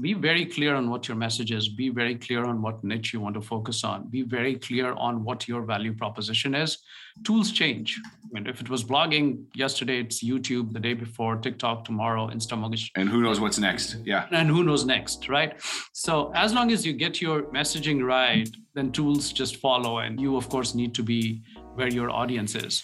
be very clear on what your message is. Be very clear on what niche you want to focus on. Be very clear on what your value proposition is. Tools change. I mean, if it was blogging yesterday it's youtube. The day before tiktok tomorrow instamortgage and who knows what's next. Yeah. And who knows next right? So as long as you get your messaging right then tools just follow and you of course need to be where your audience is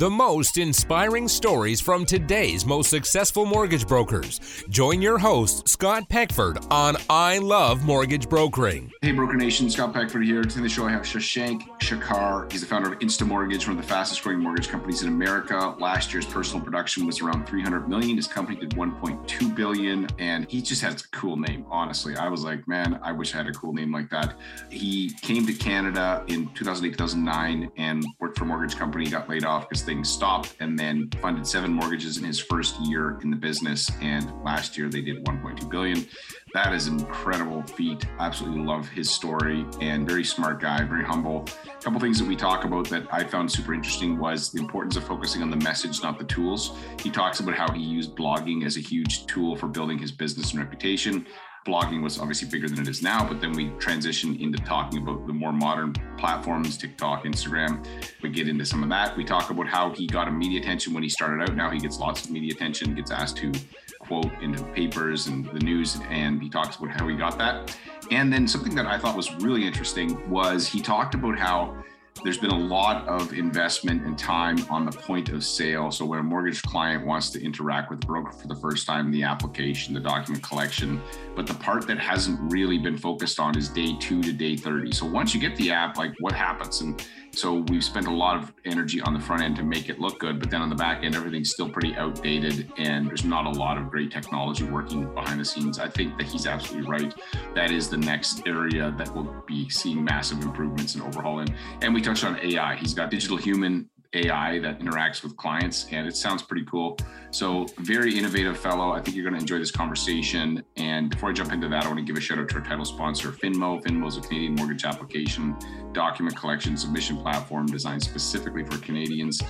the most inspiring stories from today's most successful mortgage brokers. Join your host, Scott Peckford, on I Love Mortgage Brokering. Hey, Broker Nation, Scott Peckford here. Today on the show, I have Shashank Shekhar. He's the founder of Insta Mortgage, one of the fastest growing mortgage companies in America. Last year's personal production was around 300 million. His company did 1.2 billion, and he just has a cool name. Honestly, I was like, man, I wish I had a cool name like that. He came to Canada in 2008, 2009, and worked for a mortgage company. Got laid off because things stopped and then funded seven mortgages in his first year in the business. And last year they did 1.2 billion. That is an incredible feat. Absolutely love his story and very smart guy, very humble. A couple things that we talk about that I found super interesting was the importance of focusing on the message, not the tools. He talks about how he used blogging as a huge tool for building his business and reputation blogging was obviously bigger than it is now, but then we transitioned into talking about the more modern platforms, TikTok, Instagram. We get into some of that. We talk about how he got a media attention when he started out. Now he gets lots of media attention, gets asked to quote in papers and the news, and he talks about how he got that. And then something that I thought was really interesting was he talked about how there's been a lot of investment and time on the point of sale. So when a mortgage client wants to interact with the broker for the first time, the application, the document collection, but the part that hasn't really been focused on is day two to day 30. So once you get the app, like what happens? And so we've spent a lot of energy on the front end to make it look good, but then on the back end, everything's still pretty outdated and there's not a lot of great technology working behind the scenes. I think that he's absolutely right. That is the next area that will be seeing massive improvements and overhauling. And we touched on AI. He's got digital human AI that interacts with clients, and it sounds pretty cool. So, very innovative fellow. I think you're going to enjoy this conversation. And before I jump into that, I want to give a shout out to our title sponsor, Finmo. Finmo is a Canadian mortgage application document collection submission platform designed specifically for Canadians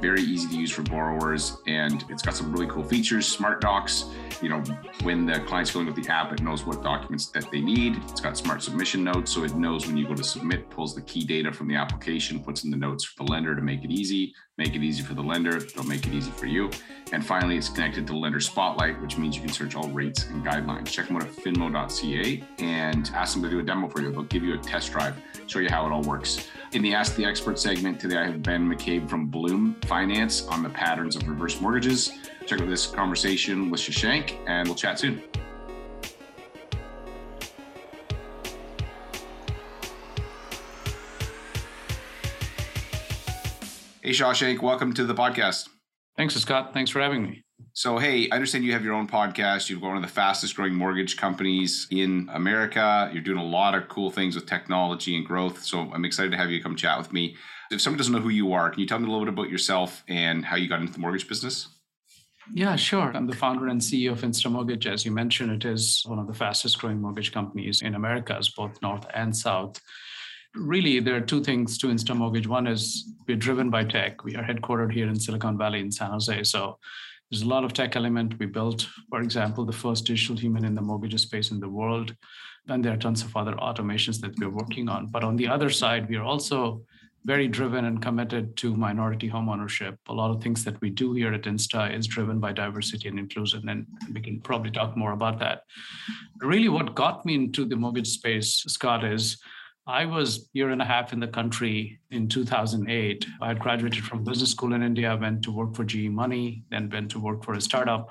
very easy to use for borrowers and it's got some really cool features smart docs you know when the client's filling with the app it knows what documents that they need it's got smart submission notes so it knows when you go to submit pulls the key data from the application puts in the notes for the lender to make it easy make it easy for the lender they'll make it easy for you and finally it's connected to lender spotlight which means you can search all rates and guidelines check them out at finmo.ca and ask them to do a demo for you they'll give you a test drive show you how it all works in the Ask the Expert segment today, I have Ben McCabe from Bloom Finance on the patterns of reverse mortgages. Check out this conversation with Shashank, and we'll chat soon. Hey, Shashank, welcome to the podcast. Thanks, Scott. Thanks for having me. So, hey, I understand you have your own podcast. You've got one of the fastest growing mortgage companies in America. You're doing a lot of cool things with technology and growth. So, I'm excited to have you come chat with me. If someone doesn't know who you are, can you tell me a little bit about yourself and how you got into the mortgage business? Yeah, sure. I'm the founder and CEO of Insta Mortgage. As you mentioned, it is one of the fastest growing mortgage companies in Americas, both North and South. Really, there are two things to Insta Mortgage. One is we're driven by tech. We are headquartered here in Silicon Valley in San Jose. So there's a lot of tech element. We built, for example, the first digital human in the mortgage space in the world. And there are tons of other automations that we're working on. But on the other side, we are also very driven and committed to minority homeownership. A lot of things that we do here at Insta is driven by diversity and inclusion, and we can probably talk more about that. Really, what got me into the mortgage space, Scott, is I was year and a half in the country in 2008. I had graduated from business school in India, went to work for GE Money, then went to work for a startup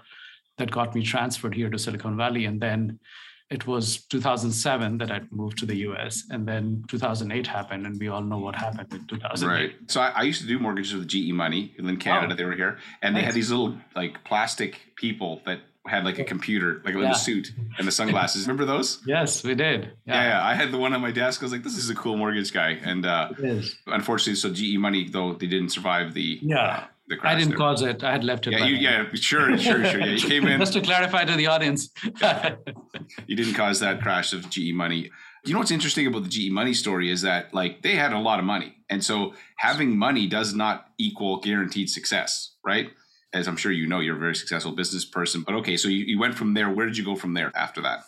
that got me transferred here to Silicon Valley. And then it was 2007 that I moved to the US. And then 2008 happened, and we all know what happened in 2008. Right. So I, I used to do mortgages with GE Money in Canada. Oh. They were here, and they had these little like plastic people that had like a computer, like a little yeah. suit and the sunglasses. Remember those? Yes, we did. Yeah. yeah. yeah, I had the one on my desk. I was like, this is a cool mortgage guy. And uh, unfortunately, so GE Money, though, they didn't survive the. Yeah. Uh, the crash I didn't there. cause it. I had left it. Yeah, you, yeah, sure, sure, sure. Yeah, you came in. Just to clarify to the audience. you didn't cause that crash of GE Money. You know what's interesting about the GE Money story is that like they had a lot of money. And so having money does not equal guaranteed success, right? As I'm sure you know, you're a very successful business person. But okay, so you, you went from there. Where did you go from there after that?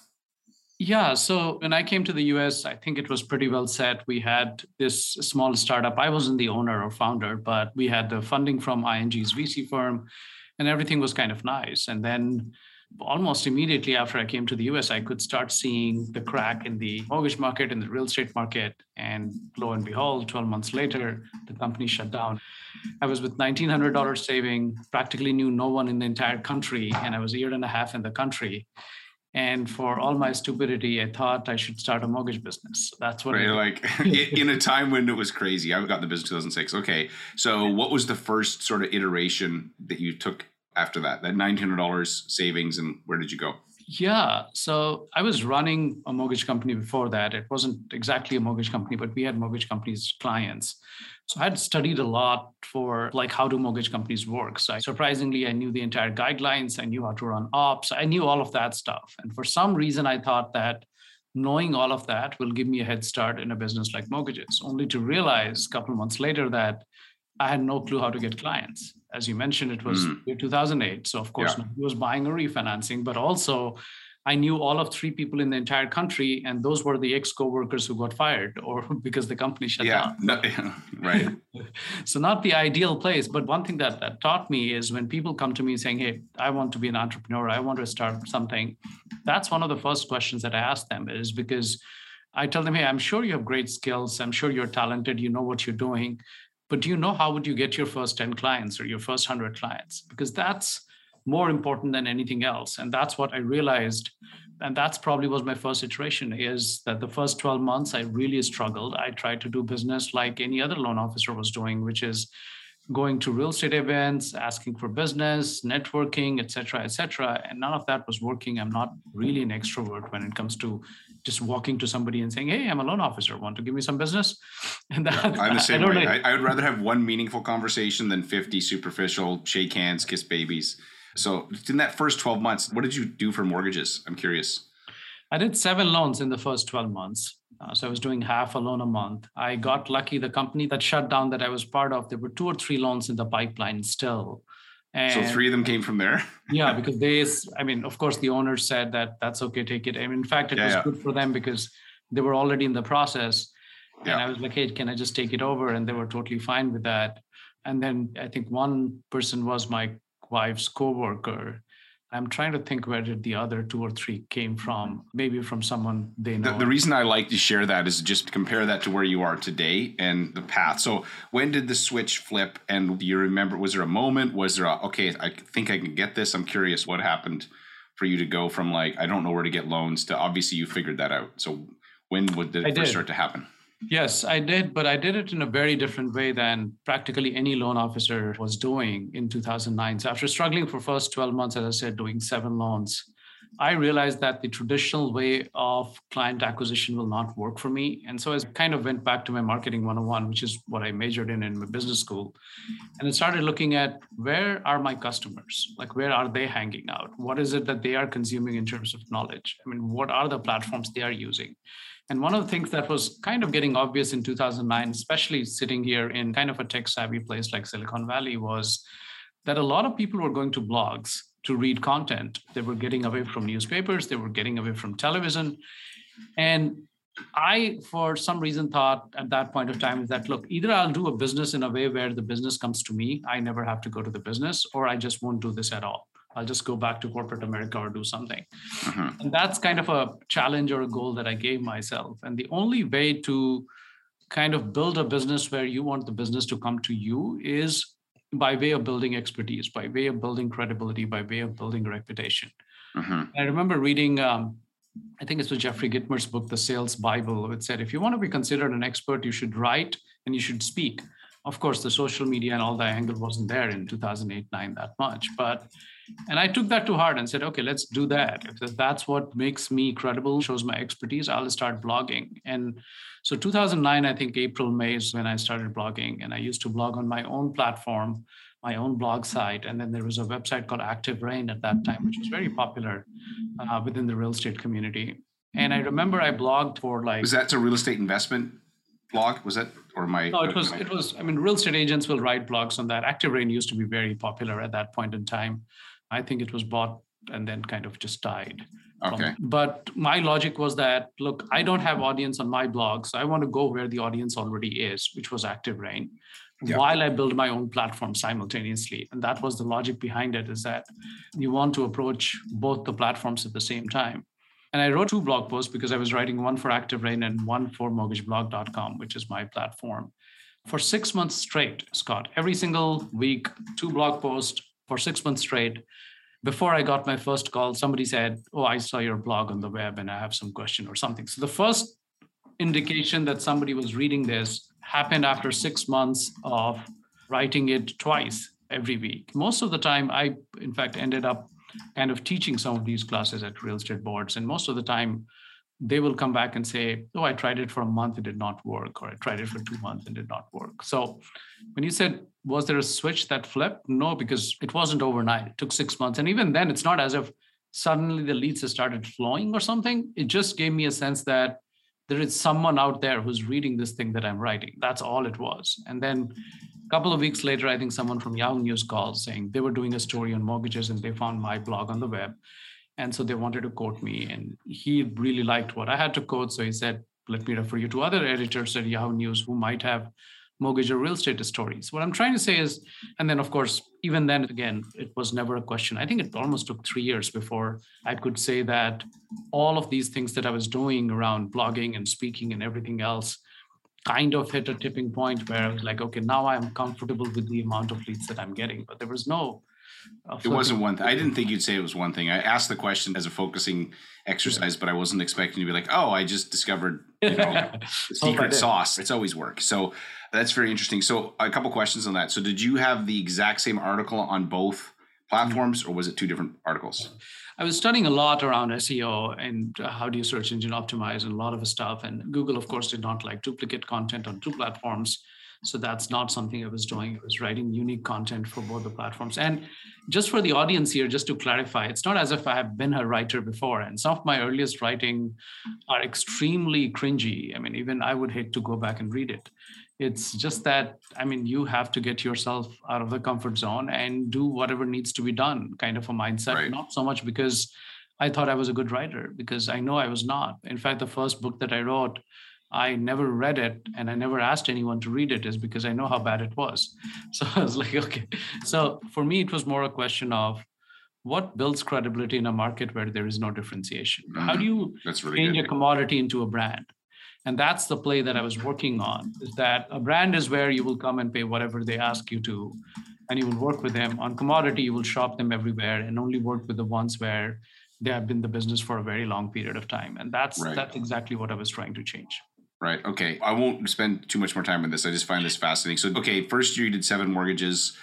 Yeah. So when I came to the US, I think it was pretty well set. We had this small startup. I wasn't the owner or founder, but we had the funding from ING's VC firm, and everything was kind of nice. And then almost immediately after I came to the US, I could start seeing the crack in the mortgage market and the real estate market. And lo and behold, 12 months later, the company shut down. I was with $1,900 saving, practically knew no one in the entire country, and I was a year and a half in the country. And for all my stupidity, I thought I should start a mortgage business. That's what right, like in a time when it was crazy. I got in the business 2006. Okay, so what was the first sort of iteration that you took after that? That $900 savings, and where did you go? Yeah. So I was running a mortgage company before that. It wasn't exactly a mortgage company, but we had mortgage companies clients. So I had studied a lot for like how do mortgage companies work. So I, surprisingly, I knew the entire guidelines. I knew how to run ops. I knew all of that stuff. And for some reason, I thought that knowing all of that will give me a head start in a business like mortgages, only to realize a couple months later that I had no clue how to get clients. As you mentioned, it was mm. 2008. So, of course, yeah. was buying or refinancing, but also I knew all of three people in the entire country, and those were the ex co-workers who got fired or because the company shut yeah, down. No, right. so not the ideal place. But one thing that, that taught me is when people come to me saying, "Hey, I want to be an entrepreneur. I want to start something," that's one of the first questions that I ask them is because I tell them, "Hey, I'm sure you have great skills. I'm sure you're talented. You know what you're doing." But do you know how would you get your first 10 clients or your first 100 clients? Because that's more important than anything else. And that's what i realized. And that's probably was my first iteration is that the first 12 months i really struggled. I tried to do business like any other loan officer was doing which is going to real estate events asking for business networking etc etc and none of that was working. I'm not really an extrovert when it comes to just walking to somebody and saying, "Hey, I'm a loan officer. Want to give me some business?" And that, yeah, I'm the same I way. I, I, would rather have one meaningful conversation than 50 superficial shake hands, kiss babies. So, in that first 12 months, what did you do for mortgages? I'm curious. I did seven loans in the first 12 months. Uh, so I was doing half a loan a month. I got lucky. The company that shut down that I was part of, there were two or three loans in the pipeline still. And, so three of them came from there. yeah, because they, I mean, of course, the owners said that that's okay, take it. I mean, in fact, it yeah, was yeah. good for them because they were already in the process. Yeah. And I was like, hey, can I just take it over? And they were totally fine with that. And then I think one person was my wife's coworker I'm trying to think where did the other two or three came mm-hmm. from. Maybe from someone they know. The, the, reason I like to share that is just compare that to where you are today and the path. So when did the switch flip? And do you remember? Was there a moment? Was there a okay? I think I can get this. I'm curious what happened for you to go from like I don't know where to get loans to obviously you figured that out. So when would it first start to happen? Yes, I did, but I did it in a very different way than practically any loan officer was doing in 2009. So after struggling for first 12 months, as I said, doing seven loans, I realized that the traditional way of client acquisition will not work for me. And so I kind of went back to my marketing 101, which is what I majored in in my business school. And I started looking at where are my customers? Like, where are they hanging out? What is it that they are consuming in terms of knowledge? I mean, what are the platforms they are using? And one of the things that was kind of getting obvious in 2009, especially sitting here in kind of a tech savvy place like Silicon Valley, was that a lot of people were going to blogs to read content. They were getting away from newspapers, they were getting away from television. And I, for some reason, thought at that point of time that look, either I'll do a business in a way where the business comes to me, I never have to go to the business, or I just won't do this at all. I'll just go back to corporate America or do something. Mm-hmm. And that's kind of a challenge or a goal that I gave myself. And the only way to kind of build a business where you want the business to come to you is by way of building expertise, by way of building credibility, by way of building reputation. Mm-hmm. I remember reading, um, I think it was Jeffrey Gitomer's book, The Sales Bible. It said, if you want to be considered an expert, you should write and you should speak. Of course, the social media and all that angle wasn't there in 2008 9 that much. But and I took that to heart and said, okay, let's do that. If that's what makes me credible, shows my expertise, I'll start blogging. And so 2009, I think April, May is when I started blogging. And I used to blog on my own platform, my own blog site. And then there was a website called Active Rain at that time, which was very popular uh, within the real estate community. And I remember I blogged for like. Was that a real estate investment blog? Was that or my? No, it was. It was. I mean, real estate agents will write blogs on that. Active Rain used to be very popular at that point in time. I think it was bought and then kind of just died. Okay. but my logic was that look, I don't have audience on my blog, so I want to go where the audience already is, which was Active Rain, yeah. while I build my own platform simultaneously. And that was the logic behind it: is that you want to approach both the platforms at the same time. And I wrote two blog posts because I was writing one for Active Rain and one for mortgageblog.com, which is my platform. For six months straight, Scott, every single week, two blog posts for six months straight before I got my first call, somebody said, Oh, I saw your blog on the web and I have some question or something. So the first indication that somebody was reading this happened after six months of writing it twice every week. Most of the time, I, in fact, ended up kind of teaching some of these classes at real estate boards. And most of the time, they will come back and say, Oh, I tried it for a month, it did not work, or I tried it for two months and did not work. So when you said, Was there a switch that flipped? No, because it wasn't overnight. It took six months. And even then, it's not as if suddenly the leads have started flowing or something. It just gave me a sense that there is someone out there who's reading this thing that I'm writing. That's all it was. And then a couple of weeks later, I think someone from Yahoo News called saying they were doing a story on mortgages and they found my blog on the web and so they wanted to quote me and he really liked what i had to quote. So he said let me refer you to other editors at yahoo news who might have mortgage or real estate stories. What i'm trying to say is and then of course even then again it was never a question. I think it almost took three years before i could say that all of these things that i was doing around blogging and speaking and everything else kind of hit a tipping point where i was like okay now i'm comfortable with the amount of leads that i'm getting. But there was no it wasn't one thing. I didn't think you'd say it was one thing. I asked the question as a focusing exercise, but I wasn't expecting to be like, oh, I just discovered you know, secret sauce. It's always work. So that's very interesting. So a couple questions on that. So did you have the exact same article on both platforms or was it two different articles? I was studying a lot around SEO and uh, how do you search engine optimize and a lot of stuff. And Google, of course, did not like duplicate content on two platforms. So that's not something I was doing. I was writing unique content for both the platforms. And just for the audience here, just to clarify, it's not as if I have been a writer before. And some of my earliest writing are extremely cringy. I mean, even I would hate to go back and read it. It's just that, I mean, you have to get yourself out of the comfort zone and do whatever needs to be done, kind of a mindset, right. not so much because I thought I was a good writer, because I know I was not. In fact, the first book that I wrote, I never read it and I never asked anyone to read it is because I know how bad it was. So I was like, okay. So for me, it was more a question of what builds credibility in a market where there is no differentiation? Mm-hmm. How do you that's really change good. a commodity into a brand? And that's the play that I was working on is that a brand is where you will come and pay whatever they ask you to, and you will work with them. On commodity, you will shop them everywhere and only work with the ones where they have been the business for a very long period of time. And that's right. that's exactly what I was trying to change. Right. Okay. I won't spend too much more time on this. I just find this fascinating. So, okay, first year you did seven mortgages.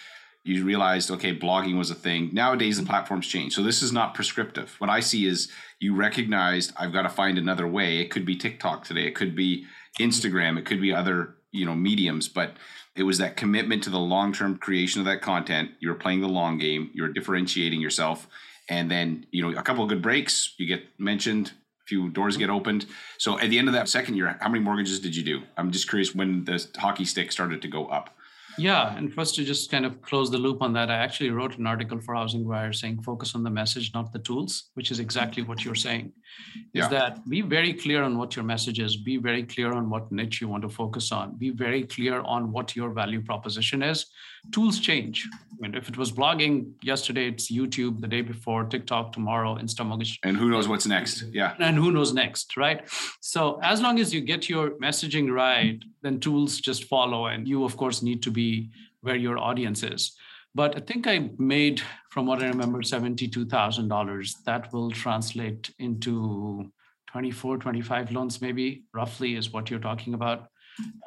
You realized, okay, blogging was a thing. Nowadays, the platforms change. So, this is not prescriptive. What I see is you recognized I've got to find another way. It could be TikTok today, it could be Instagram, it could be other, you know, mediums, but it was that commitment to the long term creation of that content. You were playing the long game, you were differentiating yourself. And then, you know, a couple of good breaks, you get mentioned, few doors get mm-hmm. opened. So at the end of that second year, how many mortgages did you do? I'm just curious when the hockey stick started to go up. Yeah, and first to just kind of close the loop on that, I actually wrote an article for Housing Wire saying focus on the message, not the tools, which is exactly what you're saying. Is yeah. that be very clear on what your message is, be very clear on what niche you want to focus on, be very clear on what your value proposition is. Tools change. I mean, if it was blogging yesterday, it's YouTube, the day before, TikTok tomorrow, Instamortgage. And who knows what's next? Yeah. And who knows next, right? So as long as you get your messaging right, then tools just follow. And you, of course, need to be where your audience is. But I think I made, from what I remember, $72,000. That will translate into 24, 25 loans, maybe roughly is what you're talking about.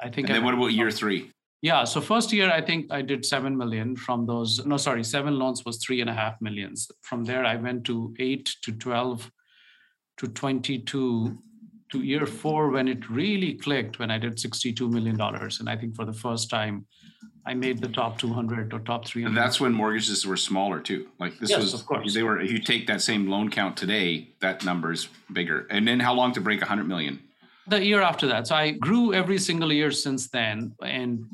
I think. And then I, what about year three? Yeah. So first year, I think I did 7 million from those. No, sorry, seven loans was three and a half millions. From there, I went to eight to 12 to 22 to year four when it really clicked when I did $62 million. And I think for the first time, I made the top 200 or top 300. And that's when mortgages were smaller too. Like this yes, was, of course. they were, if you take that same loan count today, that number is bigger. And then how long to break 100 million? The year after that. So I grew every single year since then. And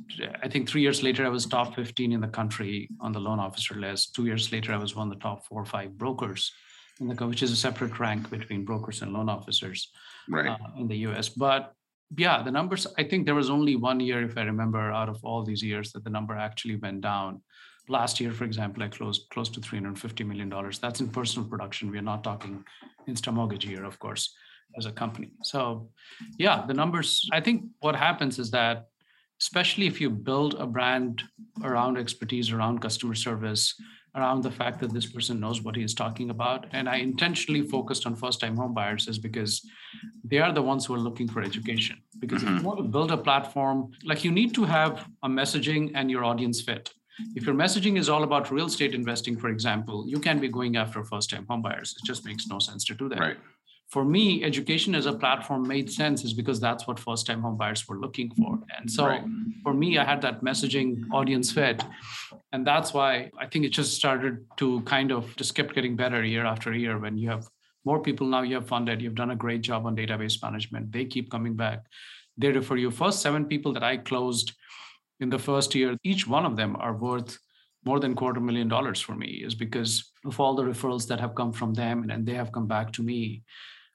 I think three years later, I was top 15 in the country on the loan officer list. Two years later, I was one of the top four or five brokers in the which is a separate rank between brokers and loan officers right. uh, in the US. But yeah, the numbers, I think there was only one year, if I remember, out of all these years that the number actually went down. Last year, for example, I closed close to $350 million. That's in personal production. We're not talking Insta Mortgage year, of course, as a company. So yeah, the numbers, I think what happens is that, especially if you build a brand around expertise, around customer service, around the fact that this person knows what he is talking about. And I intentionally focused on first time home buyers is because they are the ones who are looking for education. Because mm-hmm. if you mm-hmm. want to build a platform, like you need to have a messaging and your audience fit. If your messaging is all about real estate investing, for example, you can't be going after first time home buyers. It just makes no sense to do that. Right for me, education as a platform made sense is because that's what first time home buyers were looking for. And so right. for me, I had that messaging audience fit. And that's why I think it just started to kind of just kept getting better year after year when you have more people now you have funded, you've done a great job on database management. They keep coming back. They refer you. First seven people that I closed in the first year, each one of them are worth more than quarter million dollars for me is because of all the referrals that have come from them and, and they have come back to me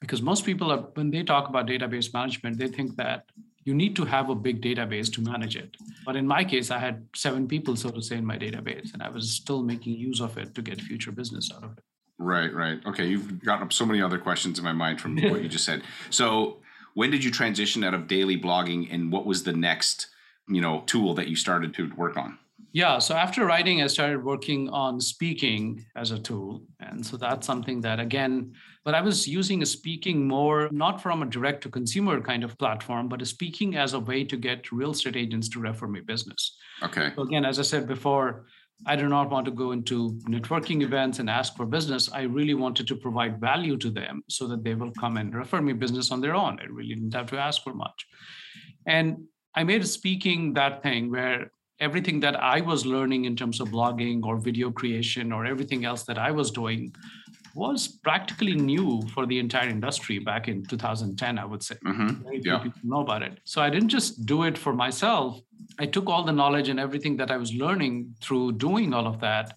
because most people are when they talk about database management they think that you need to have a big database to manage it but in my case i had seven people so to say in my database and i was still making use of it to get future business out of it right right okay you've gotten up so many other questions in my mind from what you just said so when did you transition out of daily blogging and what was the next you know tool that you started to work on yeah. So after writing, I started working on speaking as a tool. And so that's something that, again, but I was using a speaking more, not from a direct to consumer kind of platform, but a speaking as a way to get real estate agents to refer me business. Okay. So again, as I said before, I do not want to go into networking events and ask for business. I really wanted to provide value to them so that they will come and refer me business on their own. I really didn't have to ask for much. And I made a speaking that thing where everything that I was learning in terms of blogging or video creation or everything else that I was doing was practically new for the entire industry back in 2010, I would say. Mm-hmm. Very few yeah. people know about it. So I didn't just do it for myself. I took all the knowledge and everything that I was learning through doing all of that.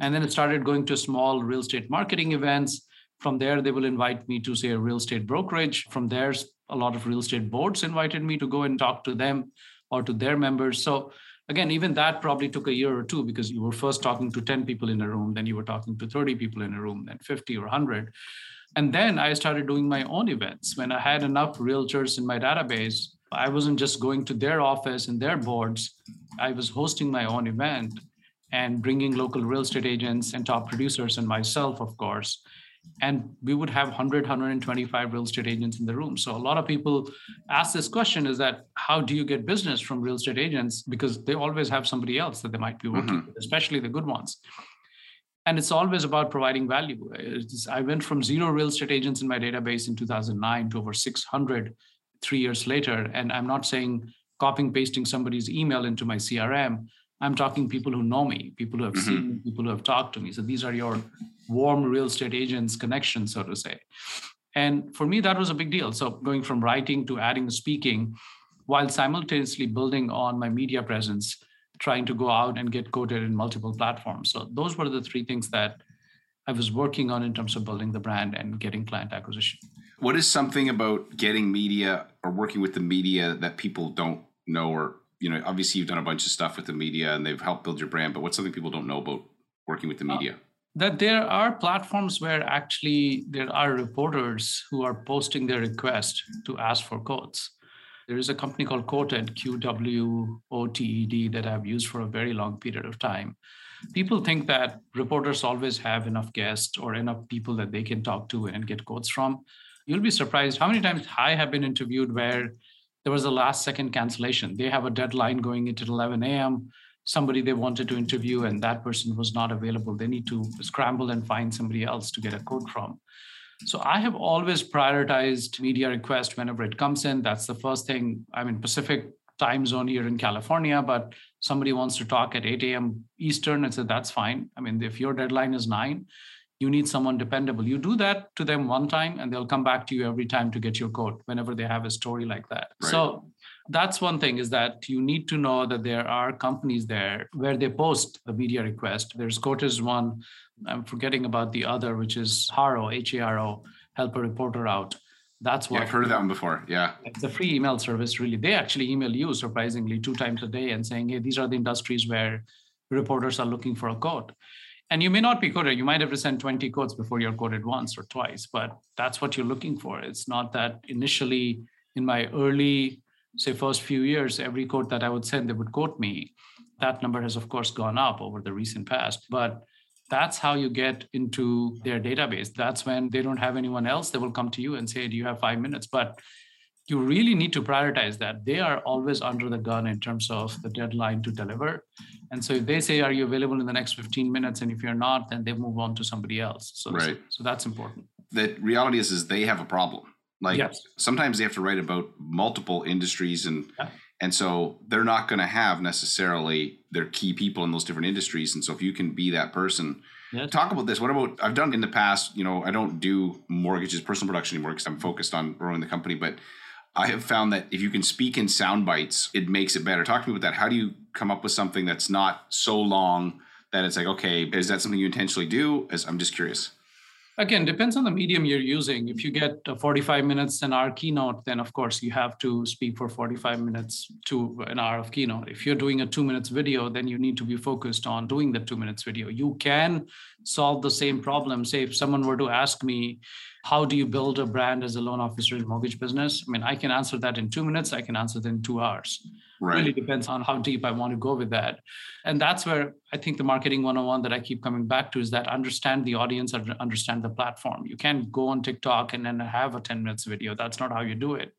And then it started going to small real estate marketing events. From there, they will invite me to, say, a real estate brokerage. From there, a lot of real estate boards invited me to go and talk to them or to their members. So again even that probably took a year or two because you were first talking to 10 people in a room then you were talking to 30 people in a room then 50 or 100 and then i started doing my own events. When i had enough realtors in my database i wasn't just going to their office and their boards. I was hosting my own event and bringing local real estate agents and top producers and myself of course and we would have 100 125 real estate agents in the room. So a lot of people ask this question is that how do you get business from real estate agents? Because they always have somebody else that they might be working mm-hmm. with especially the good ones. And it's always about providing value. It's, i went from zero real estate agents in my database in 2009 to over 600 three years later. And i'm not saying copying pasting somebody's email into my crm i'm talking people who know me people who have mm-hmm. seen me people who have talked to me so these are your warm real estate agents connection, so to say. And for me, that was a big deal. So going from writing to adding speaking, while simultaneously building on my media presence, trying to go out and get quoted in multiple platforms. So those were the three things that I was working on in terms of building the brand and getting client acquisition. What is something about getting media or working with the media that people don't know or you know obviously you've done a bunch of stuff with the media and they've helped build your brand but what's something people don't know about working with the uh, media uh, that there are platforms where actually there are reporters who are posting their request to ask for quotes. There is a company called Qwoted, Q W O T E D, that I've used for a very long period of time. People think that reporters always have enough guests or enough people that they can talk to and get quotes from. You'll be surprised how many times I have been interviewed where there was a last second cancellation. They have a deadline going into 11 a.m somebody they wanted to interview and that person was not available. They need to scramble and find somebody else to get a quote from. So i have always prioritized media request whenever it comes in. That's the first thing. I'm in pacific time zone here in california but somebody wants to talk at 8 a.m eastern and said that's fine. I mean if your deadline is 9 you need someone dependable. You do that to them one time and they'll come back to you every time to get your quote whenever they have a story like that. Right. So that's one thing is that you need to know that there are companies there where they post a media request. There's Quote's one, I'm forgetting about the other, which is Haro, H A R O, help a reporter out. That's what yeah, I've heard of that one before. Yeah. It's a free email service, really. They actually email you surprisingly two times a day and saying, hey, these are the industries where reporters are looking for a quote and you may not be quoted. You might have to send 20 quotes before you're quoted once or twice but that's what you're looking for. It's not that initially in my early say first few years every quote that i would send they would quote me. That number has of course gone up over the recent past but that's how you get into their database. That's when they don't have anyone else they will come to you and say do you have five minutes? But you really need to prioritize that. They are always under the gun in terms of the deadline to deliver. And so if they say, Are you available in the next 15 minutes? And if you're not, then they move on to somebody else. So, right. so, so that's important. The reality is is they have a problem. Like yes. sometimes they have to write about multiple industries and yeah. and so they're not going to have necessarily their key people in those different industries. And so if you can be that person, Yes. Talk about this. What about I've done in the past, you know, I don't do mortgages, personal production anymore because I'm focused on growing the company, but I have found that if you can speak in sound bites, it makes it better. Talk to me about that. How do you come up with something that's not so long that it's like, okay, is that something you intentionally do? As I'm just curious. Again, depends on the medium you're using. If you get 45 minutes an hour keynote, then of course you have to speak for 45 minutes to an hour of keynote. If you're doing a two minutes video, then you need to be focused on doing the two minutes video. You can solve the same problem. Say if someone were to ask me, how do you build a brand as a loan officer in mortgage business? I mean, I can answer that in two minutes. I can answer that in two hours. Right. Really depends on how deep I want to go with that. And that's where I think the marketing 101 that I keep coming back to is that understand the audience and understand the platform. You can't go on TikTok and then have a 10 minutes video. That's not how you do it.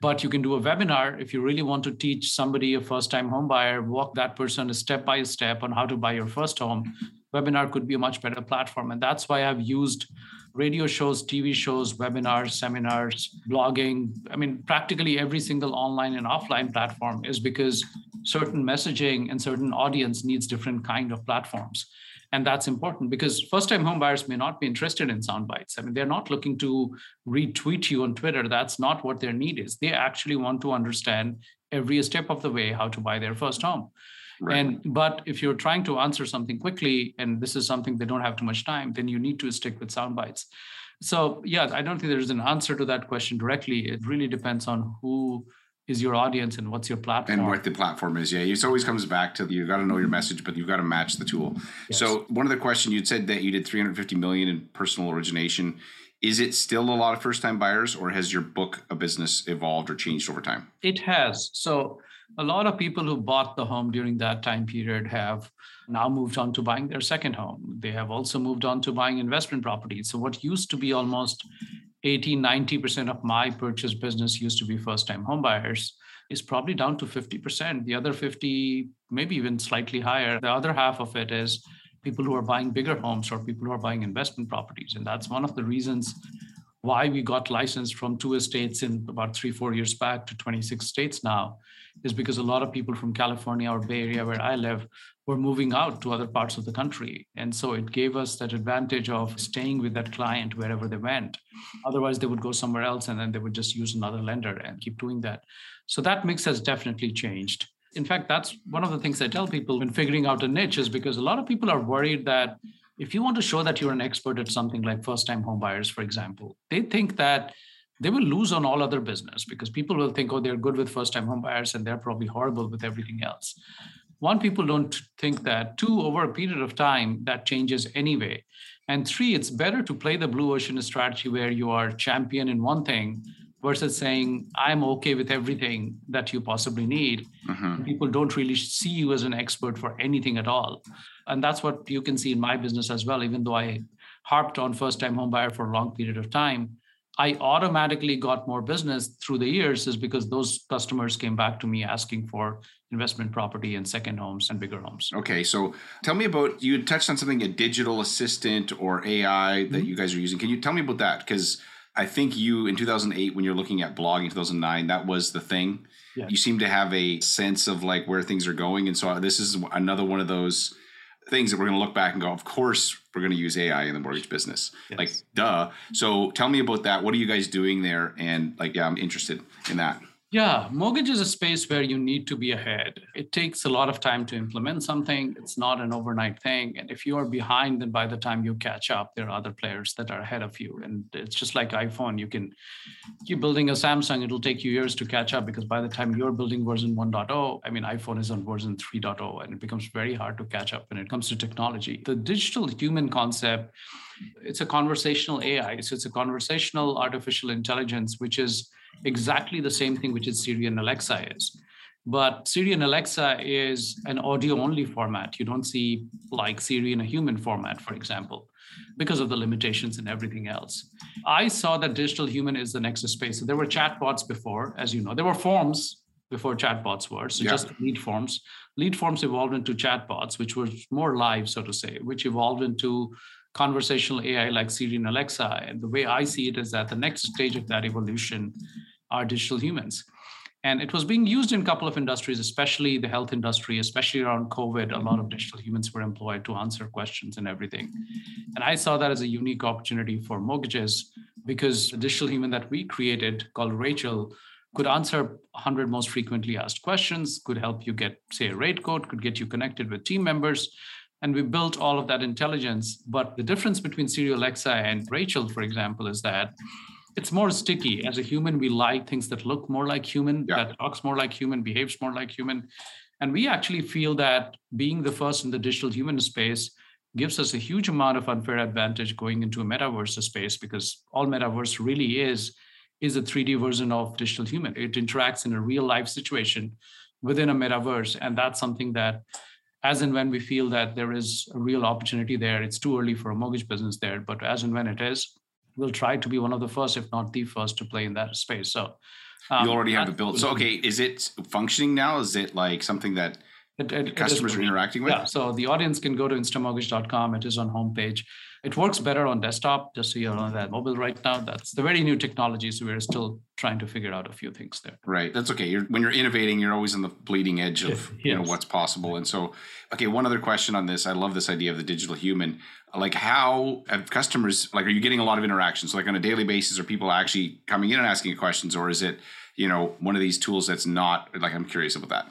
But you can do a webinar if you really want to teach somebody, a first time home buyer, walk that person a step by step on how to buy your first home. Mm-hmm. Webinar could be a much better platform. And that's why I've used radio shows, TV shows, webinars, seminars, blogging. I mean, practically every single online and offline platform is because certain messaging and certain audience needs different kind of platforms. And that's important because first time home buyers may not be interested in sound bites. I mean, they're not looking to retweet you on Twitter. That's not what their need is. They actually want to understand every step of the way how to buy their first home. Right. And but if you're trying to answer something quickly, and this is something they don't have too much time, then you need to stick with sound bites. So yeah, I don't think there's an answer to that question directly. It really depends on who is your audience and what's your platform and what the platform is yeah it always comes back to you've got to know your mm-hmm. message but you've got to match the tool yes. so one of the question you'd said that you did 350 million in personal origination is it still a lot of first time buyers or has your book a business evolved or changed over time it has so a lot of people who bought the home during that time period have now moved on to buying their second home. They have also moved on to buying investment properties. So, what used to be almost 80, 90% of my purchase business used to be first time home buyers is probably down to 50%. The other 50, maybe even slightly higher. The other half of it is people who are buying bigger homes or people who are buying investment properties. And that's one of the reasons why we got licensed from two states in about three, four years back to 26 states now is because a lot of people from California or Bay Area, where I live, were moving out to other parts of the country. And so it gave us that advantage of staying with that client wherever they went. Otherwise, they would go somewhere else and then they would just use another lender and keep doing that. So that mix has definitely changed. In fact, that's one of the things I tell people when figuring out a niche is because a lot of people are worried that if you want to show that you're an expert at something like first time home buyers, for example, they think that they will lose on all other business because people will think, oh, they're good with first time home buyers and they're probably horrible with everything else. One, people don't think that. Two, over a period of time, that changes anyway. And three, it's better to play the blue ocean strategy where you are champion in one thing versus saying, I'm okay with everything that you possibly need. Mm-hmm. People don't really see you as an expert for anything at all. And that's what you can see in my business as well, even though I harped on first time home buyer for a long period of time. I automatically got more business through the years is because those customers came back to me asking for investment property and second homes and bigger homes. Okay, so tell me about you touched on something a digital assistant or AI that mm-hmm. you guys are using. Can you tell me about that? Because I think you in 2008 when you're looking at blogging 2009 that was the thing. Yeah. You seem to have a sense of like where things are going and so this is another one of those things that we're going to look back and go, of course, we're going to use AI in the mortgage business. Yes. Like, duh. So tell me about that. What are you guys doing there? And like, yeah, I'm interested in that. Yeah, mortgage is a space where you need to be ahead. It takes a lot of time to implement something. It's not an overnight thing. And if you are behind, then by the time you catch up, there are other players that are ahead of you. And it's just like iPhone. You can keep building a Samsung, it'll take you years to catch up because by the time you're building version 1.0, I mean, iPhone is on version 3.0, and it becomes very hard to catch up when it comes to technology. The digital human concept, it's a conversational AI. So it's a conversational artificial intelligence, which is exactly the same thing which is Siri and Alexa is. But Siri and Alexa is an audio only format. You don't see like Siri in a human format, for example, because of the limitations and everything else. I saw that digital human is the next space. So there were chatbots before, as you know, there were forms before chatbots were. So yeah. just lead forms. Lead forms evolved into chatbots, which were more live, so to say, which evolved into conversational AI like Siri and Alexa. And the way I see it is that the next stage of that evolution are digital humans. And it was being used in a couple of industries, especially the health industry, especially around COVID. A lot of digital humans were employed to answer questions and everything. And I saw that as a unique opportunity for mortgages because the digital human that we created called Rachel could answer 100 most frequently asked questions, could help you get, say, a rate quote, could get you connected with team members, and we built all of that intelligence. But the difference between Siri Alexa and Rachel, for example, is that it's more sticky. As a human, we like things that look more like human, yeah. that talks more like human, behaves more like human. And we actually feel that being the first in the digital human space gives us a huge amount of unfair advantage going into a metaverse space because all metaverse really is is a 3D version of digital human. It interacts in a real life situation within a metaverse. And that's something that as and when we feel that there is a real opportunity there, it's too early for a mortgage business there, but as and when it is, we'll try to be one of the first, if not the first, to play in that space. So um, you already have it built. So okay, is it functioning now? Is it like something that it, it, customers are interacting with? Yeah. So the audience can go to instamortgage.com. It is on homepage. It works better on desktop, just so you're on that mobile right now. That's the very new technology. So we're still trying to figure out a few things there. Right. That's okay. You're, when you're innovating, you're always on the bleeding edge of yes. you know what's possible. And so, okay, one other question on this. I love this idea of the digital human. Like, how have customers like? Are you getting a lot of interactions? So like on a daily basis, are people actually coming in and asking questions, or is it you know one of these tools that's not like? I'm curious about that.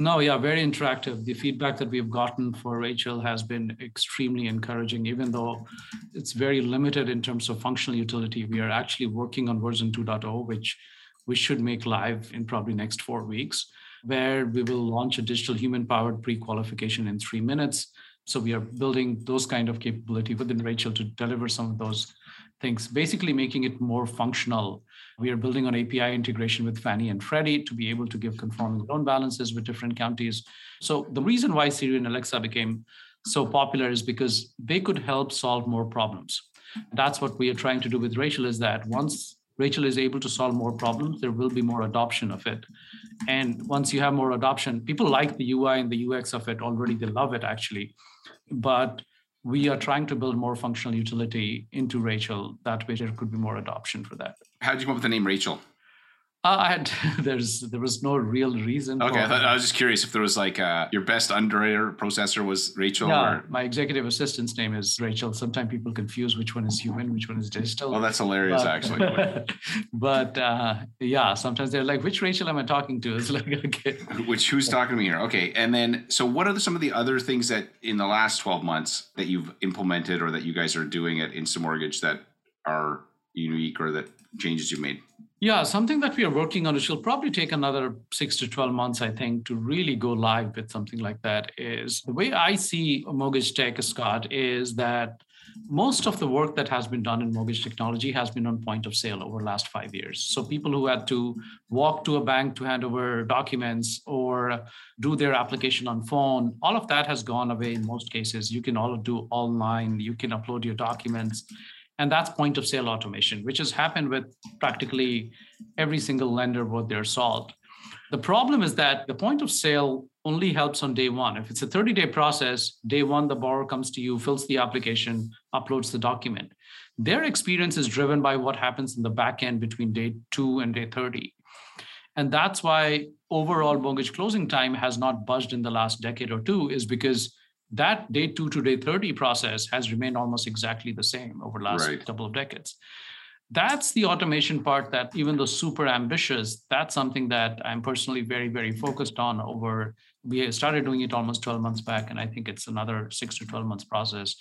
No, yeah, very interactive. The feedback that we've gotten for Rachel has been extremely encouraging, even though it's very limited in terms of functional utility. We are actually working on version 2.0, which we should make live in probably next four weeks, where we will launch a digital human powered pre qualification in three minutes. So we are building those kind of capability within Rachel to deliver some of those things, basically making it more functional we are building on API integration with Fannie and Freddie to be able to give conforming loan balances with different counties. So the reason why Siri and Alexa became so popular is because they could help solve more problems. That's what we are trying to do with Rachel is that once Rachel is able to solve more problems, there will be more adoption of it. And once you have more adoption, people like the UI and the UX of it already, they love it actually. But we are trying to build more functional utility into Rachel. That way, there could be more adoption for that. How did you come up with the name Rachel? Uh, I had there's there was no real reason. Okay, I, thought, I, was just curious if there was like uh, your best underwriter processor was Rachel. Yeah, or... my executive assistant's name is Rachel. Sometimes people confuse which one is human, which one is digital. Oh, that's hilarious, but, actually. but uh, yeah, sometimes they're like, "Which Rachel am I talking to?" It's like, okay, which who's talking to me here? Okay, and then so what are the, some of the other things that in the last twelve months that you've implemented or that you guys are doing at InstaMortgage that are unique or that changes you've made? Yeah, something that we are working on, which will probably take another six to 12 months, I think, to really go live with something like that is the way I see mortgage tech, Scott, is that most of the work that has been done in mortgage technology has been on point of sale over the last five years. So people who had to walk to a bank to hand over documents or do their application on phone, all of that has gone away in most cases. You can all do online, you can upload your documents and that's point of sale automation, which has happened with practically every single lender what they're solved. The problem is that the point of sale only helps on day one. If it's a 30 day process, day one, the borrower comes to you, fills the application, uploads the document. Their experience is driven by what happens in the back end between day two and day 30. And that's why overall mortgage closing time has not budged in the last decade or two, is because that day two to day 30 process has remained almost exactly the same over the last right. couple of decades that's the automation part that even though super ambitious that's something that i'm personally very very focused on over we started doing it almost 12 months back and i think it's another 6 to 12 months process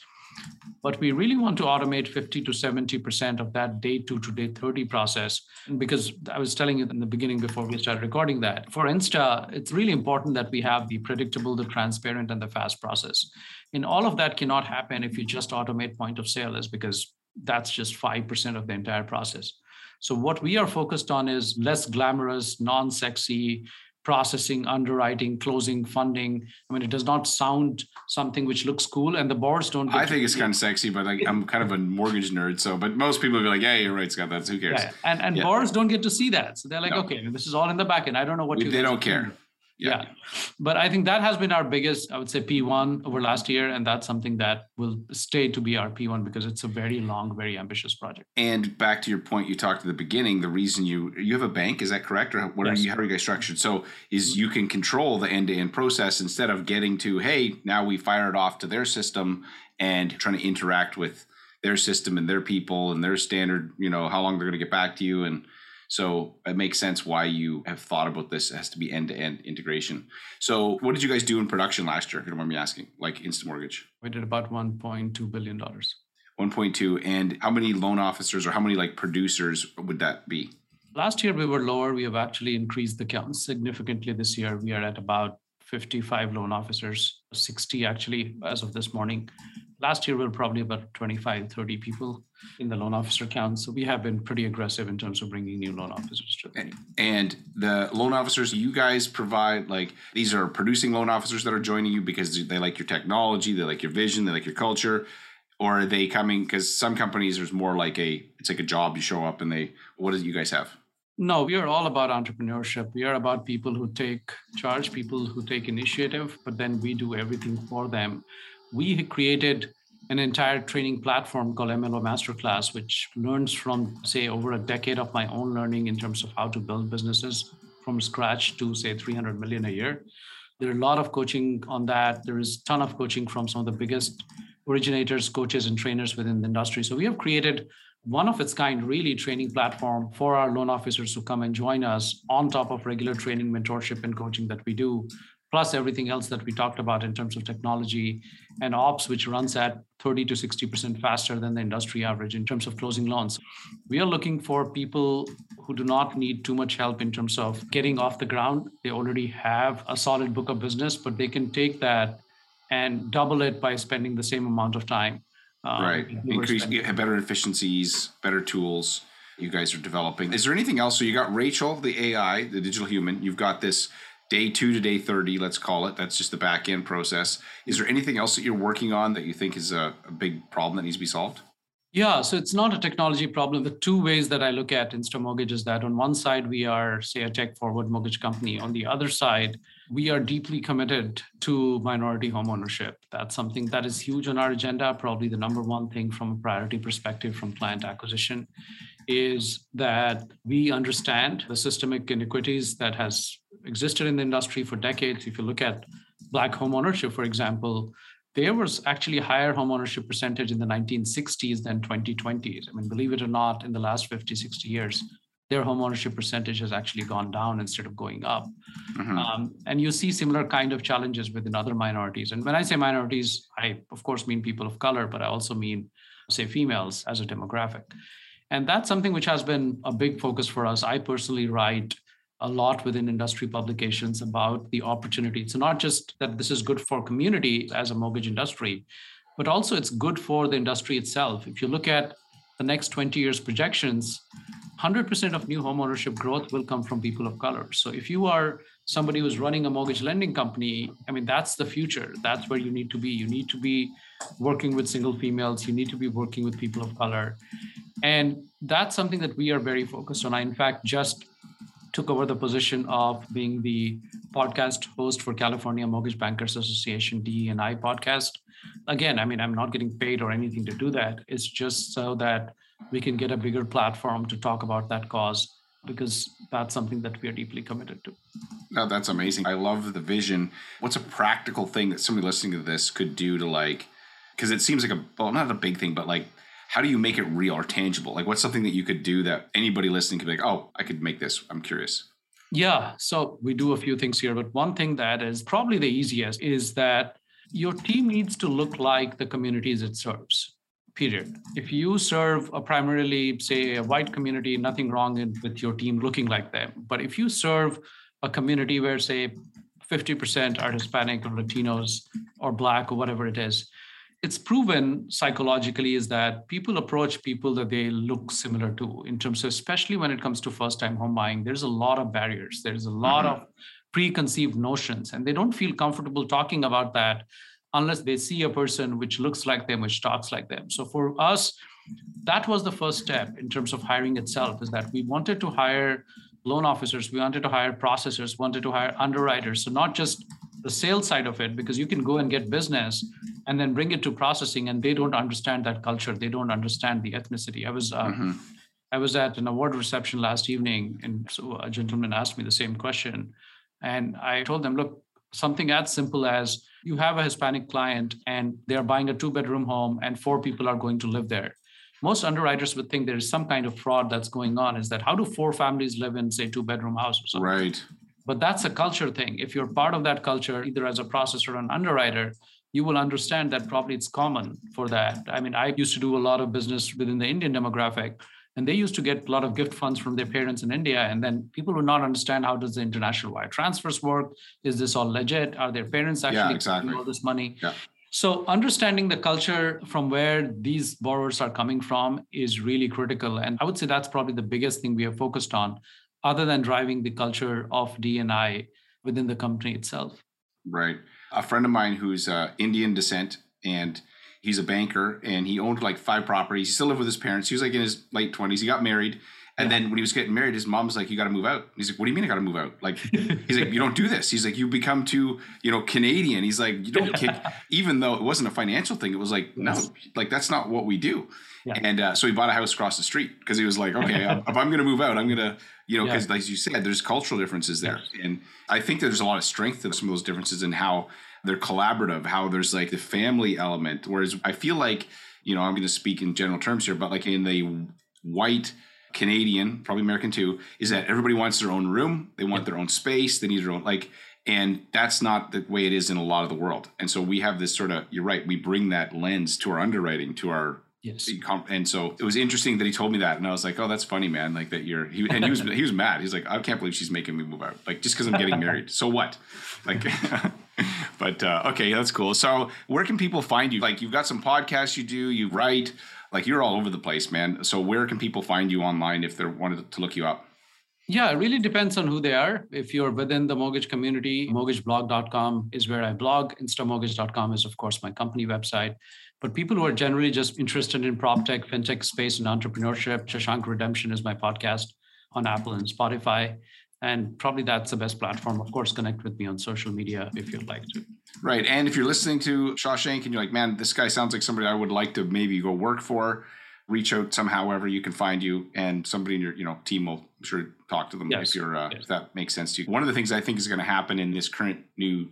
but we really want to automate 50 to 70% of that day two to day 30 process. Because I was telling you in the beginning before we started recording that for Insta, it's really important that we have the predictable, the transparent, and the fast process. And all of that cannot happen if you just automate point of sale, is because that's just 5% of the entire process. So what we are focused on is less glamorous, non-sexy, processing, underwriting, closing, funding. I mean, it does not sound something which looks cool, and the boards don't. I think it's kind of sexy, but like, I'm kind of a mortgage nerd, so but most people will be like, "Yeah, you're right, Scott. That's who cares." Yeah. And and yeah. boards don't get to see that, so they're like, no. "Okay, this is all in the back end. I don't know what we, you." They don't care yeah. yeah. But I think that has been our biggest, I would say, P1 over last year. And that's something that will stay to be our P1 because it's a very long, very ambitious project. And back to your point you talked at the beginning, the reason you you have a bank, is that correct? Or what yes. are you how are you guys structured? So is mm-hmm. you can control the end-to-end process instead of getting to, hey, now we fire it off to their system and trying to interact with their system and their people and their standard, you know, how long they're going to get back to you and so it makes sense why you have thought about this. It has to be end to end integration. So what did you guys do in production last year? If you don't mind me asking, like Insta Mortgage. We did about $1.2 billion. 1.2. And how many loan officers or how many like producers would that be? Last year we were lower. We have actually increased the count significantly this year. We are at about 55 loan officers, 60 actually as of this morning. Last year we were probably about 25, 30 people in the loan officer count. So we have been pretty aggressive in terms of bringing new loan officers to the And the loan officers you guys provide, like these are producing loan officers that are joining you because they like your technology, they like your vision, they like your culture, or are they coming because some companies there's more like a it's like a job you show up and they what do you guys have? No, we are all about entrepreneurship. We are about people who take charge, people who take initiative, but then we do everything for them. We created an entire training platform called MLO Masterclass, which learns from, say, over a decade of my own learning in terms of how to build businesses from scratch to, say, 300 million a year. There are a lot of coaching on that. There is a ton of coaching from some of the biggest originators, coaches, and trainers within the industry. So we have created one of its kind, really training platform for our loan officers who come and join us on top of regular training, mentorship, and coaching that we do plus everything else that we talked about in terms of technology and ops, which runs at 30 to 60% faster than the industry average in terms of closing loans. We are looking for people who do not need too much help in terms of getting off the ground. They already have a solid book of business, but they can take that and double it by spending the same amount of time. Um, right. Increase, better efficiencies, better tools you guys are developing. Is there anything else? So you got Rachel, the AI, the digital human. You've got this day two to day 30, let's call it. That's just the back end process. Is there anything else that you're working on that you think is a, a big problem that needs to be solved? Yeah, so it's not a technology problem. The two ways that I look at Insta Mortgage is that on one side, we are, say, a tech forward mortgage company. On the other side, we are deeply committed to minority homeownership. That's something that is huge on our agenda, probably the number one thing from a priority perspective from client acquisition is that we understand the systemic inequities that has existed in the industry for decades. If you look at black home ownership, for example, there was actually a higher home ownership percentage in the 1960s than 2020s. I mean, believe it or not, in the last 50, 60 years, their home ownership percentage has actually gone down instead of going up. Mm-hmm. Um, and you see similar kind of challenges within other minorities. And when I say minorities, I of course mean people of color, but I also mean, say, females as a demographic. And that's something which has been a big focus for us. I personally write a lot within industry publications about the opportunity. It's not just that this is good for community as a mortgage industry, but also it's good for the industry itself. If you look at the next 20 years projections, 100% of new homeownership growth will come from people of color. So if you are somebody who's running a mortgage lending company, I mean, that's the future. That's where you need to be. You need to be working with single females. You need to be working with people of color. And that's something that we are very focused on. I, in fact, just took over the position of being the podcast host for California Mortgage Bankers Association DE&I podcast. Again, I mean, I'm not getting paid or anything to do that. It's just so that we can get a bigger platform to talk about that cause because that's something that we are deeply committed to. No, that's amazing. I love the vision. What's a practical thing that somebody listening to this could do to like, because it seems like a, well, not a big thing, but like, how do you make it real or tangible? Like, what's something that you could do that anybody listening could be like, oh, I could make this. I'm curious. Yeah. So we do a few things here, but one thing that is probably the easiest is that your team needs to look like the communities it serves period. If you serve a primarily, say, a white community, nothing wrong with your team looking like them. But if you serve a community where, say, 50% are Hispanic or Latinos or Black or whatever it is, it's proven psychologically is that people approach people that they look similar to in terms of especially when it comes to first time home buying there's a lot of barriers there's a lot mm-hmm. of preconceived notions and they don't feel comfortable talking about that unless they see a person which looks like them, which talks like them. So for us, that was the first step in terms of hiring itself is that we wanted to hire loan officers, we wanted to hire processors, wanted to hire underwriters. So not just the sales side of it, because you can go and get business and then bring it to processing and they don't understand that culture. They don't understand the ethnicity. I was uh, mm-hmm. I was at an award reception last evening and so a gentleman asked me the same question. And I told them, look, something as simple as you have a Hispanic client and they're buying a two bedroom home and four people are going to live there. Most underwriters would think there is some kind of fraud that's going on. Is that how do four families live in, say, two bedroom house or something? Right. But that's a culture thing. If you're part of that culture, either as a processor or an underwriter, you will understand that probably it's common for that. I mean, I used to do a lot of business within the Indian demographic and they used to get a lot of gift funds from their parents in india and then people would not understand how does the international wire transfers work is this all legit are their parents actually yeah, exactly. all this money yeah. so understanding the culture from where these borrowers are coming from is really critical and i would say that's probably the biggest thing we have focused on other than driving the culture of d&i within the company itself right a friend of mine who's uh, indian descent and he's a banker and he owned like five properties. He still lived with his parents. He was like in his late twenties. He got married. And yeah. then when he was getting married, his mom's like, "You got to move out." He's like, "What do you mean I got to move out?" Like, he's like, "You don't do this." He's like, "You become too, you know, Canadian." He's like, "You don't kick," even though it wasn't a financial thing. It was like, yes. no, like that's not what we do. Yeah. And uh, so he bought a house across the street because he was like, "Okay, if I'm going to move out, I'm going to, you know, because yeah. like you said, there's cultural differences there, and I think there's a lot of strength to some of those differences in how they're collaborative, how there's like the family element. Whereas I feel like, you know, I'm going to speak in general terms here, but like in the white Canadian, probably American too, is that everybody wants their own room, they want their own space, they need their own like and that's not the way it is in a lot of the world. And so we have this sort of you're right, we bring that lens to our underwriting, to our Yes. And so it was interesting that he told me that, and I was like, "Oh, that's funny, man." Like that you're. He, and he was he was mad. He's like, "I can't believe she's making me move out. Like just because I'm getting married. So what? Like." but uh, okay, that's cool. So where can people find you? Like you've got some podcasts you do, you write. Like you're all over the place, man. So where can people find you online if they wanted to look you up? Yeah, it really depends on who they are. If you're within the mortgage community, mortgageblog.com is where I blog. Instamortgage.com is, of course, my company website. But people who are generally just interested in prop tech, fintech space, and entrepreneurship, Shashank Redemption is my podcast on Apple and Spotify. And probably that's the best platform. Of course, connect with me on social media if you'd like to. Right. And if you're listening to Shashank and you're like, man, this guy sounds like somebody I would like to maybe go work for, reach out somehow, however you can find you, and somebody in your you know team will I'm sure talk to them yes. if you're uh, yes. if that makes sense to you. One of the things I think is going to happen in this current new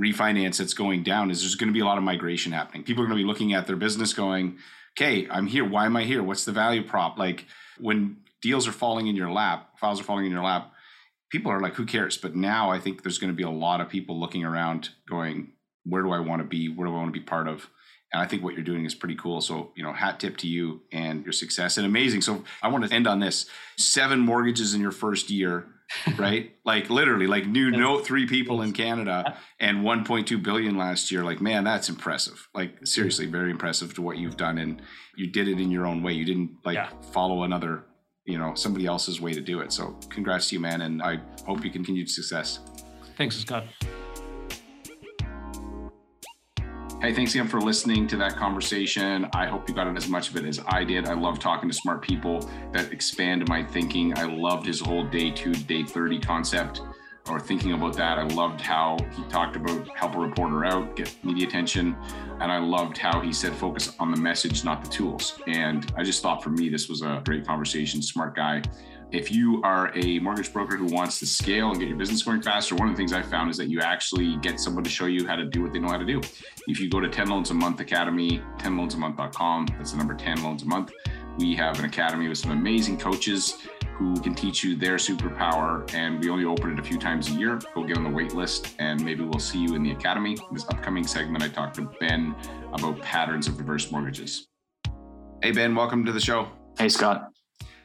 refinance that's going down is there's going to be a lot of migration happening. People are going to be looking at their business going, okay, I'm here. Why am I here? What's the value prop? Like when deals are falling in your lap, files are falling in your lap, people are like, who cares? But now I think there's going to be a lot of people looking around going, where do I want to be? Where do I want to be part of? And I think what you're doing is pretty cool. So, you know, hat tip to you and your success and amazing. So I want to end on this seven mortgages in your first year right? like literally, like new note three people in Canada and 1.2 billion last year. Like, man, that's impressive. Like seriously, mm. very impressive to what you've done. And you did it in your own way. You didn't like yeah. follow another, you know, somebody else's way to do it. So congrats to you, man. And I hope you continued success. Thanks, Scott. Hey, thanks again for listening to that conversation. I hope you got as much of it as I did. I love talking to smart people that expand my thinking. I loved his whole day two, day 30 concept or thinking about that. I loved how he talked about help a reporter out, get media attention. And I loved how he said focus on the message, not the tools. And I just thought for me, this was a great conversation, smart guy. If you are a mortgage broker who wants to scale and get your business going faster, one of the things I found is that you actually get someone to show you how to do what they know how to do. If you go to 10 Loans a Month Academy, 10loansamonth.com, that's the number 10 Loans a Month. We have an academy with some amazing coaches who can teach you their superpower. And we only open it a few times a year. Go get on the wait list and maybe we'll see you in the academy. In this upcoming segment, I talked to Ben about patterns of reverse mortgages. Hey, Ben, welcome to the show. Hey, Scott.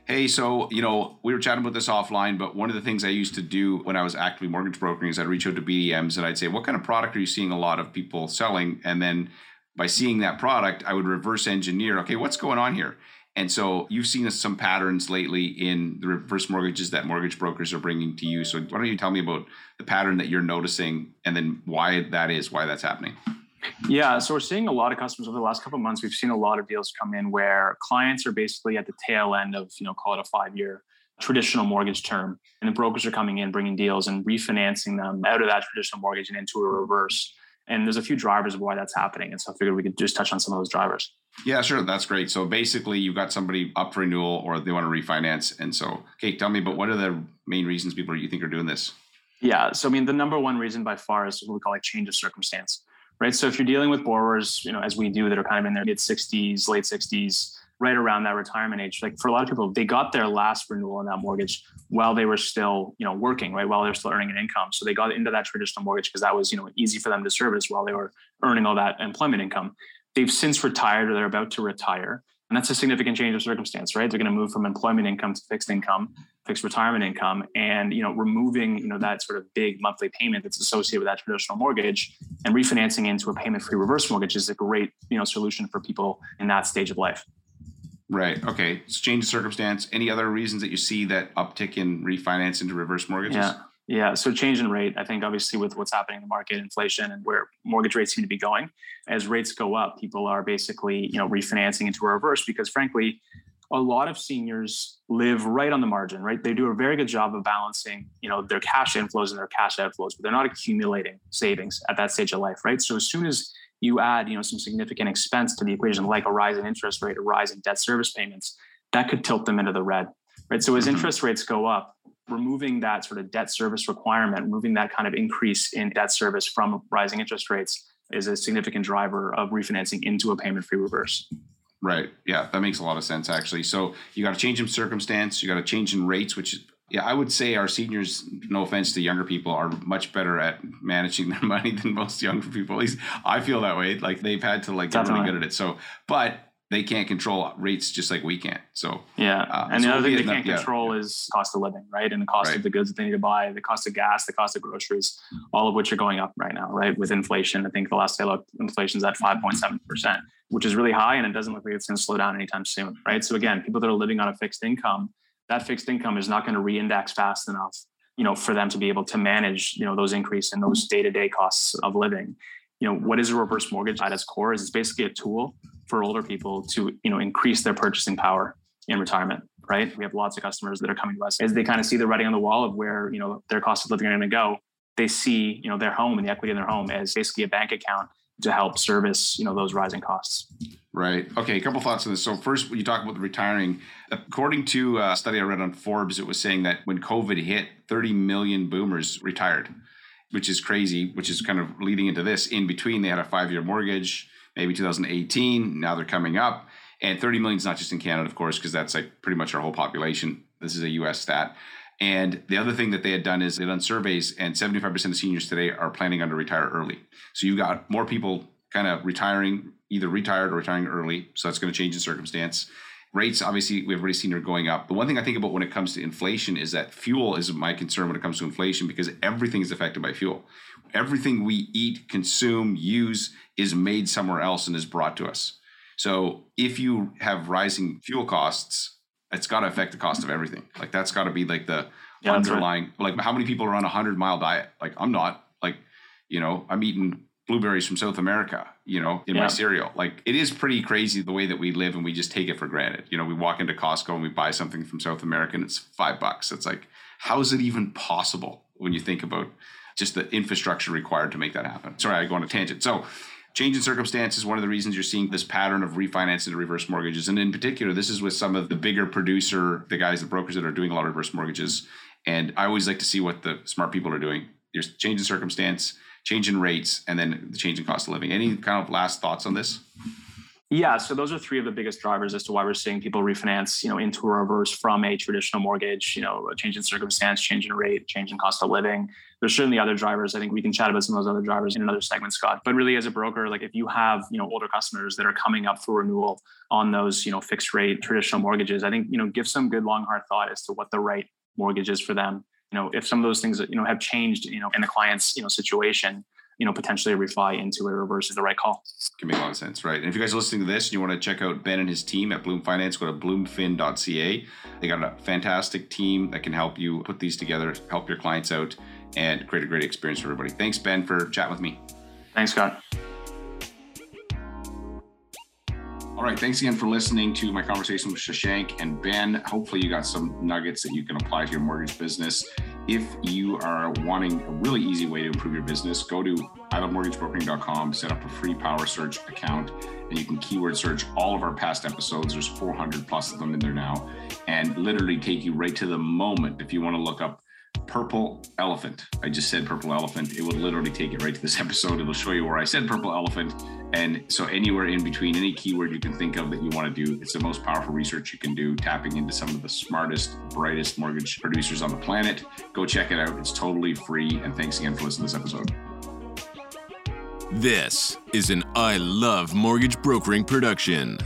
Hey, so, you know, we were chatting about this offline, but one of the things I used to do when I was actively mortgage brokering is I'd reach out to BDMs and I'd say, what kind of product are you seeing a lot of people selling? And then by seeing that product, I would reverse engineer, okay, what's going on here? And so you've seen some patterns lately in the reverse mortgages that mortgage brokers are bringing to you. So why don't you tell me about the pattern that you're noticing and then why that is, why that's happening? Yeah, so we're seeing a lot of customers over the last couple of months. We've seen a lot of deals come in where clients are basically at the tail end of, you know, call it a five year traditional mortgage term, and the brokers are coming in, bringing deals and refinancing them out of that traditional mortgage and into a reverse. And there's a few drivers of why that's happening. And so I figured we could just touch on some of those drivers. Yeah, sure. That's great. So basically, you've got somebody up for renewal or they want to refinance. And so, okay, tell me but what are the main reasons people you think are doing this? Yeah. So, I mean, the number one reason by far is what we call like change of circumstance right? So if you're dealing with borrowers, you know, as we do, that are kind of in their mid 60s, late 60s, right around that retirement age, like for a lot of people, they got their last renewal on that mortgage while they were still, you know, working, right? While they're still earning an income. So they got into that traditional mortgage because that was, you know, easy for them to service while they were earning all that employment income. They've since retired or they're about to retire. And that's a significant change of circumstance, right? They're going to move from employment income to fixed income, fixed retirement income, and you know, removing you know that sort of big monthly payment that's associated with that traditional mortgage and refinancing into a payment-free reverse mortgage is a great you know solution for people in that stage of life. Right. Okay. It's change of circumstance. Any other reasons that you see that uptick in refinance into reverse mortgages? Yeah. Yeah, so change in rate, I think obviously with what's happening in the market, inflation and where mortgage rates seem to be going, as rates go up, people are basically, you know, refinancing into a reverse because frankly, a lot of seniors live right on the margin, right? They do a very good job of balancing, you know, their cash inflows and their cash outflows, but they're not accumulating savings at that stage of life, right? So as soon as you add, you know, some significant expense to the equation, like a rise in interest rate, a rise in debt service payments, that could tilt them into the red, right? So as mm-hmm. interest rates go up, removing that sort of debt service requirement, removing that kind of increase in debt service from rising interest rates is a significant driver of refinancing into a payment free reverse. Right. Yeah, that makes a lot of sense actually. So you got to change in circumstance, you got to change in rates, which yeah, I would say our seniors, no offense to younger people, are much better at managing their money than most younger people. At least I feel that way. Like they've had to like get really good at it. So, but they can't control rates just like we can't. So yeah, uh, and so the other thing they can't yeah. control is cost of living, right? And the cost right. of the goods that they need to buy, the cost of gas, the cost of groceries, all of which are going up right now, right? With inflation, I think the last I looked, inflation's at five point seven percent, which is really high, and it doesn't look like it's going to slow down anytime soon, right? So again, people that are living on a fixed income, that fixed income is not going to reindex fast enough you know for them to be able to manage you know those increase in those day-to-day costs of living you know what is a reverse mortgage at its core is it's basically a tool for older people to you know increase their purchasing power in retirement right? We have lots of customers that are coming to us. As they kind of see the writing on the wall of where you know their cost of living are going to go they see you know their home and the equity in their home as basically a bank account to help service you know those rising costs. Right. Okay a couple thoughts on this. So first when you talk about the retiring according to a study i read on forbes it was saying that when covid hit 30 million boomers retired which is crazy which is kind of leading into this in between they had a five year mortgage maybe 2018. Now they're coming up. And 30 million is not just in Canada, of course, because that's like pretty much our whole population. This is a US stat. And the other thing that they had done is they'd done surveys, and 75% of seniors today are planning on to retire early. So you've got more people kind of retiring, either retired or retiring early. So that's going to change the circumstance. Rates, obviously, we've already seen are going up. The one thing I think about when it comes to inflation is that fuel is my concern when it comes to inflation because everything is affected by fuel everything we eat, consume, use is made somewhere else and is brought to us. So if you have rising fuel costs, it's got to affect the cost of everything. Like that's got to be like the yeah, underlying. Right. Like how many people are on a hundred mile diet? Like I'm not. Like you know, I'm eating blueberries from South America. You know, in yeah. my cereal. Like it is pretty crazy the way that we live, and we just take it for granted. You know, we walk into Costco and we buy something from South America, and it's five bucks. It's like, how is it even possible when you think about just the infrastructure required to make that happen. Sorry, I go on a tangent. So Change in circumstance is one of the reasons you're seeing this pattern of refinancing into reverse mortgages. And in particular, this is with some of the bigger producer, the guys, the brokers that are doing a lot of reverse mortgages. And I always like to see what the smart people are doing. There's change in circumstance, change in rates, and then the change in cost of living. Any kind of last thoughts on this? Yeah, so those are three of the biggest drivers as to why we're seeing people refinance, you know, into a reverse from a traditional mortgage, you know, a change in circumstance, change in rate, change in cost of living. There's certainly other drivers. I think we can chat about some of those other drivers in another segment, Scott. But really as a broker, like if you have, you know, older customers that are coming up for renewal on those, you know, fixed rate traditional mortgages, I think, you know, give some good long hard thought as to what the right mortgage is for them. You know, if some of those things, you know, have changed, you know, in the client's, you know, situation, you know, potentially a refi into a reverse is the right call. Can make a lot of sense, right? And if you guys are listening to this and you want to check out Ben and his team at Bloom Finance, go to bloomfin.ca. They got a fantastic team that can help you put these together, help your clients out, and create a great experience for everybody. Thanks, Ben, for chatting with me. Thanks, Scott. All right. Thanks again for listening to my conversation with Shashank and Ben. Hopefully, you got some nuggets that you can apply to your mortgage business. If you are wanting a really easy way to improve your business, go to ilovemortgagebrokering.com, set up a free power search account, and you can keyword search all of our past episodes. There's 400 plus of them in there now, and literally take you right to the moment if you want to look up purple elephant. I just said purple elephant. It will literally take you right to this episode. It'll show you where I said purple elephant. And so anywhere in between, any keyword you can think of that you want to do, it's the most powerful research you can do, tapping into some of the smartest, brightest mortgage producers on the planet. Go check it out. It's totally free. And thanks again for listening to this episode. This is an I Love Mortgage Brokering production.